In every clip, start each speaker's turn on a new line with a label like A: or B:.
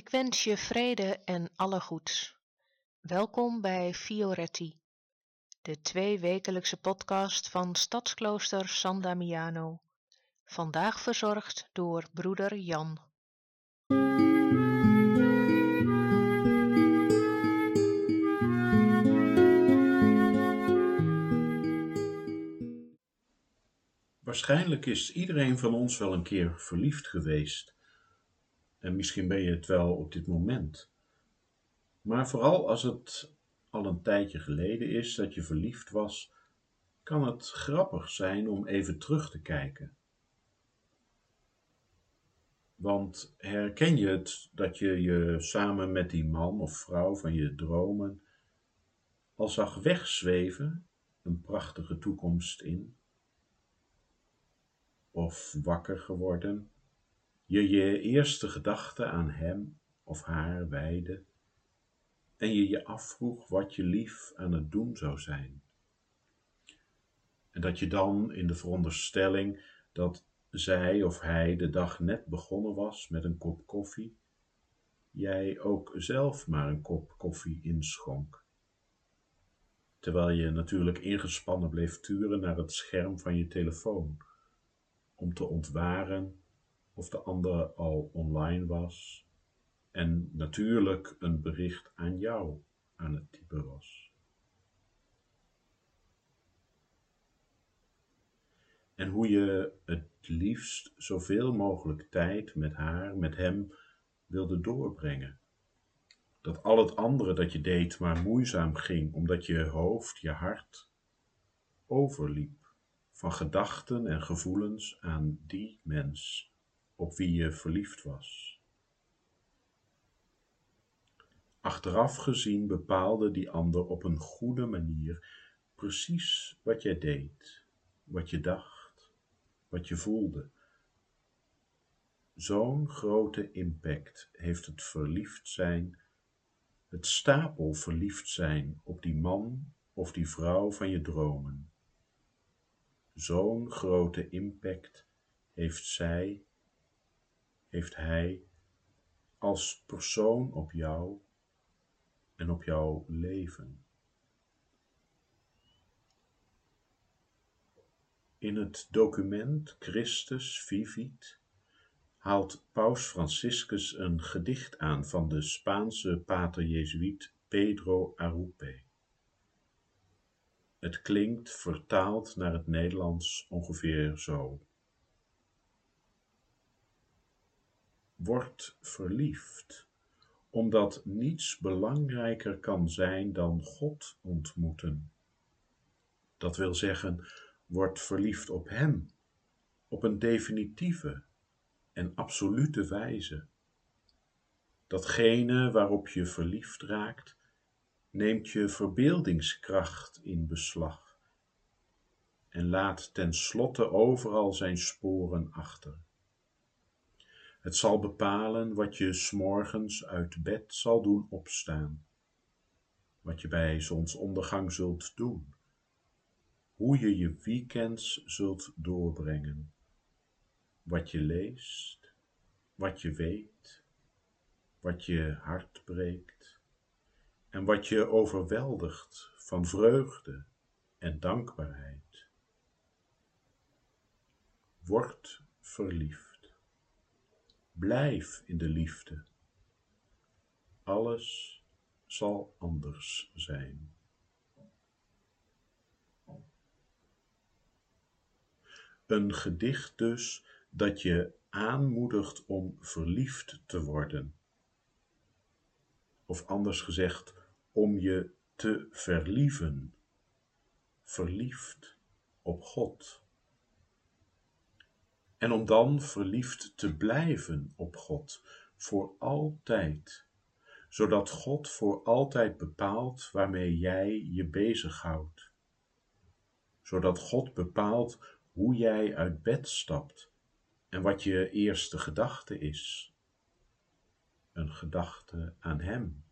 A: Ik wens je vrede en alle goeds. Welkom bij Fioretti, de tweewekelijkse podcast van Stadsklooster San Damiano. Vandaag verzorgd door broeder Jan.
B: Waarschijnlijk is iedereen van ons wel een keer verliefd geweest. En misschien ben je het wel op dit moment. Maar vooral als het al een tijdje geleden is dat je verliefd was, kan het grappig zijn om even terug te kijken. Want herken je het dat je je samen met die man of vrouw van je dromen al zag wegzweven een prachtige toekomst in? Of wakker geworden, je je eerste gedachte aan hem of haar wijde en je je afvroeg wat je lief aan het doen zou zijn. En dat je dan in de veronderstelling dat zij of hij de dag net begonnen was met een kop koffie, jij ook zelf maar een kop koffie inschonk. Terwijl je natuurlijk ingespannen bleef turen naar het scherm van je telefoon, om te ontwaren of de andere al online was en natuurlijk een bericht aan jou aan het typen was. En hoe je het liefst zoveel mogelijk tijd met haar, met hem wilde doorbrengen. Dat al het andere dat je deed maar moeizaam ging, omdat je hoofd, je hart overliep van gedachten en gevoelens aan die mens op wie je verliefd was. Achteraf gezien bepaalde die ander op een goede manier precies wat jij deed, wat je dacht, wat je voelde. Zo'n grote impact heeft het verliefd zijn, het stapel verliefd zijn op die man of die vrouw van je dromen. Zo'n grote impact heeft zij, heeft hij als persoon op jou en op jouw leven. In het document Christus Vivit haalt Paus Franciscus een gedicht aan van de Spaanse pater-jezuïet Pedro Arrupe. Het klinkt vertaald naar het Nederlands ongeveer zo. Word verliefd omdat niets belangrijker kan zijn dan God ontmoeten. Dat wil zeggen, word verliefd op Hem, op een definitieve en absolute wijze. Datgene waarop je verliefd raakt, neemt je verbeeldingskracht in beslag en laat tenslotte overal zijn sporen achter. Het zal bepalen wat je s'morgens uit bed zal doen opstaan, wat je bij zonsondergang zult doen, hoe je je weekends zult doorbrengen, wat je leest, wat je weet, wat je hart breekt. En wat je overweldigt van vreugde en dankbaarheid. Word verliefd. Blijf in de liefde. Alles zal anders zijn. Een gedicht dus dat je aanmoedigt om verliefd te worden. Of anders gezegd, om je te verlieven. Verliefd op God en om dan verliefd te blijven op God voor altijd, zodat God voor altijd bepaalt waarmee jij je bezighoudt, zodat God bepaalt hoe jij uit bed stapt en wat je eerste gedachte is. Een gedachte aan Hem.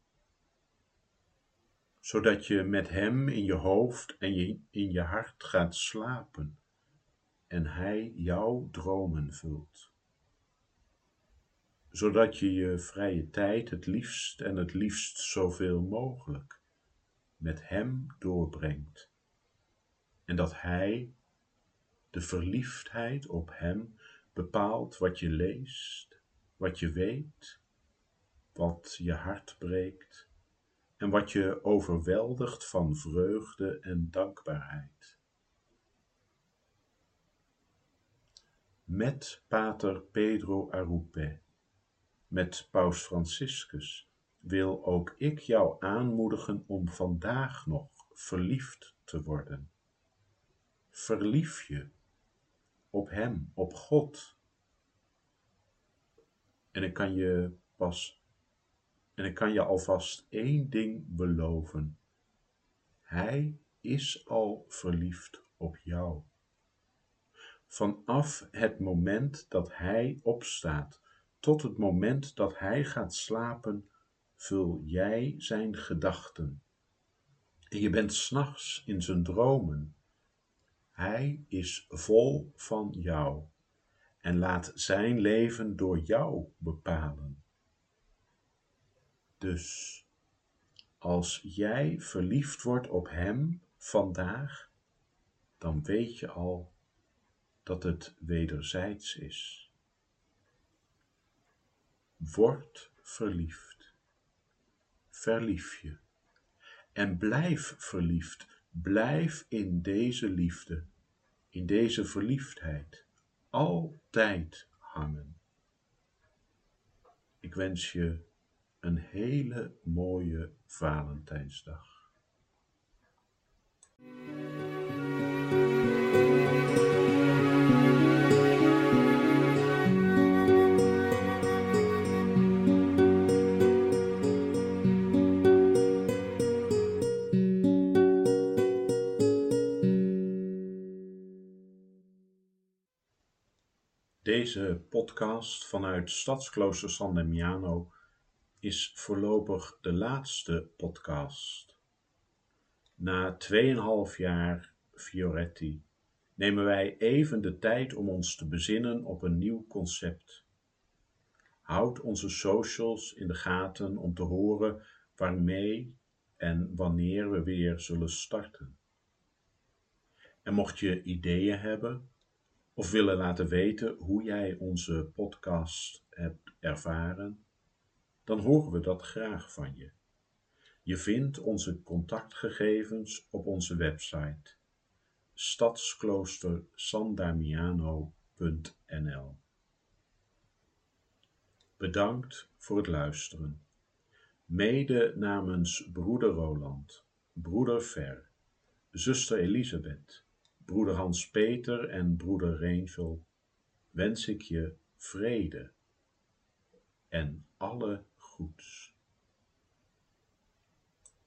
B: Zodat je met Hem in je hoofd en je, in je hart gaat slapen en Hij jouw dromen vult. Zodat je je vrije tijd het liefst en het liefst zoveel mogelijk met Hem doorbrengt. En dat Hij, de verliefdheid op Hem, bepaalt wat je leest, wat je weet, wat je hart breekt en wat je overweldigt van vreugde en dankbaarheid. Met Pater Pedro Arrupe, met Paus Franciscus, wil ook ik jou aanmoedigen om vandaag nog verliefd te worden. Verlief je op Hem, op God. En ik kan je pas, en ik kan je alvast één ding beloven. Hij is al verliefd op jou. Vanaf het moment dat Hij opstaat, tot het moment dat Hij gaat slapen, vul jij zijn gedachten. En je bent s'nachts in zijn dromen. Hij is vol van jou en laat zijn leven door jou bepalen. Dus als jij verliefd wordt op Hem vandaag, dan weet je al dat het wederzijds is. Word verliefd. Verlief je. En blijf verliefd. Blijf in deze liefde, in deze verliefdheid, altijd hangen. Ik wens je een hele mooie Valentijnsdag. Deze podcast vanuit Stadsklooster San Damiano is voorlopig de laatste podcast. Na 2,5 jaar Fioretti nemen wij even de tijd om ons te bezinnen op een nieuw concept. Houd onze socials in de gaten om te horen waarmee en wanneer we weer zullen starten. En mocht je ideeën hebben of willen laten weten hoe jij onze podcast hebt ervaren, dan horen we dat graag van je. Je vindt onze contactgegevens op onze website stadskloostersandamiano.nl Bedankt voor het luisteren. Mede namens broeder Roland, broeder Ver, zuster Elisabeth, broeder Hans Peter en broeder Reenvel wens ik je vrede en alle goeds.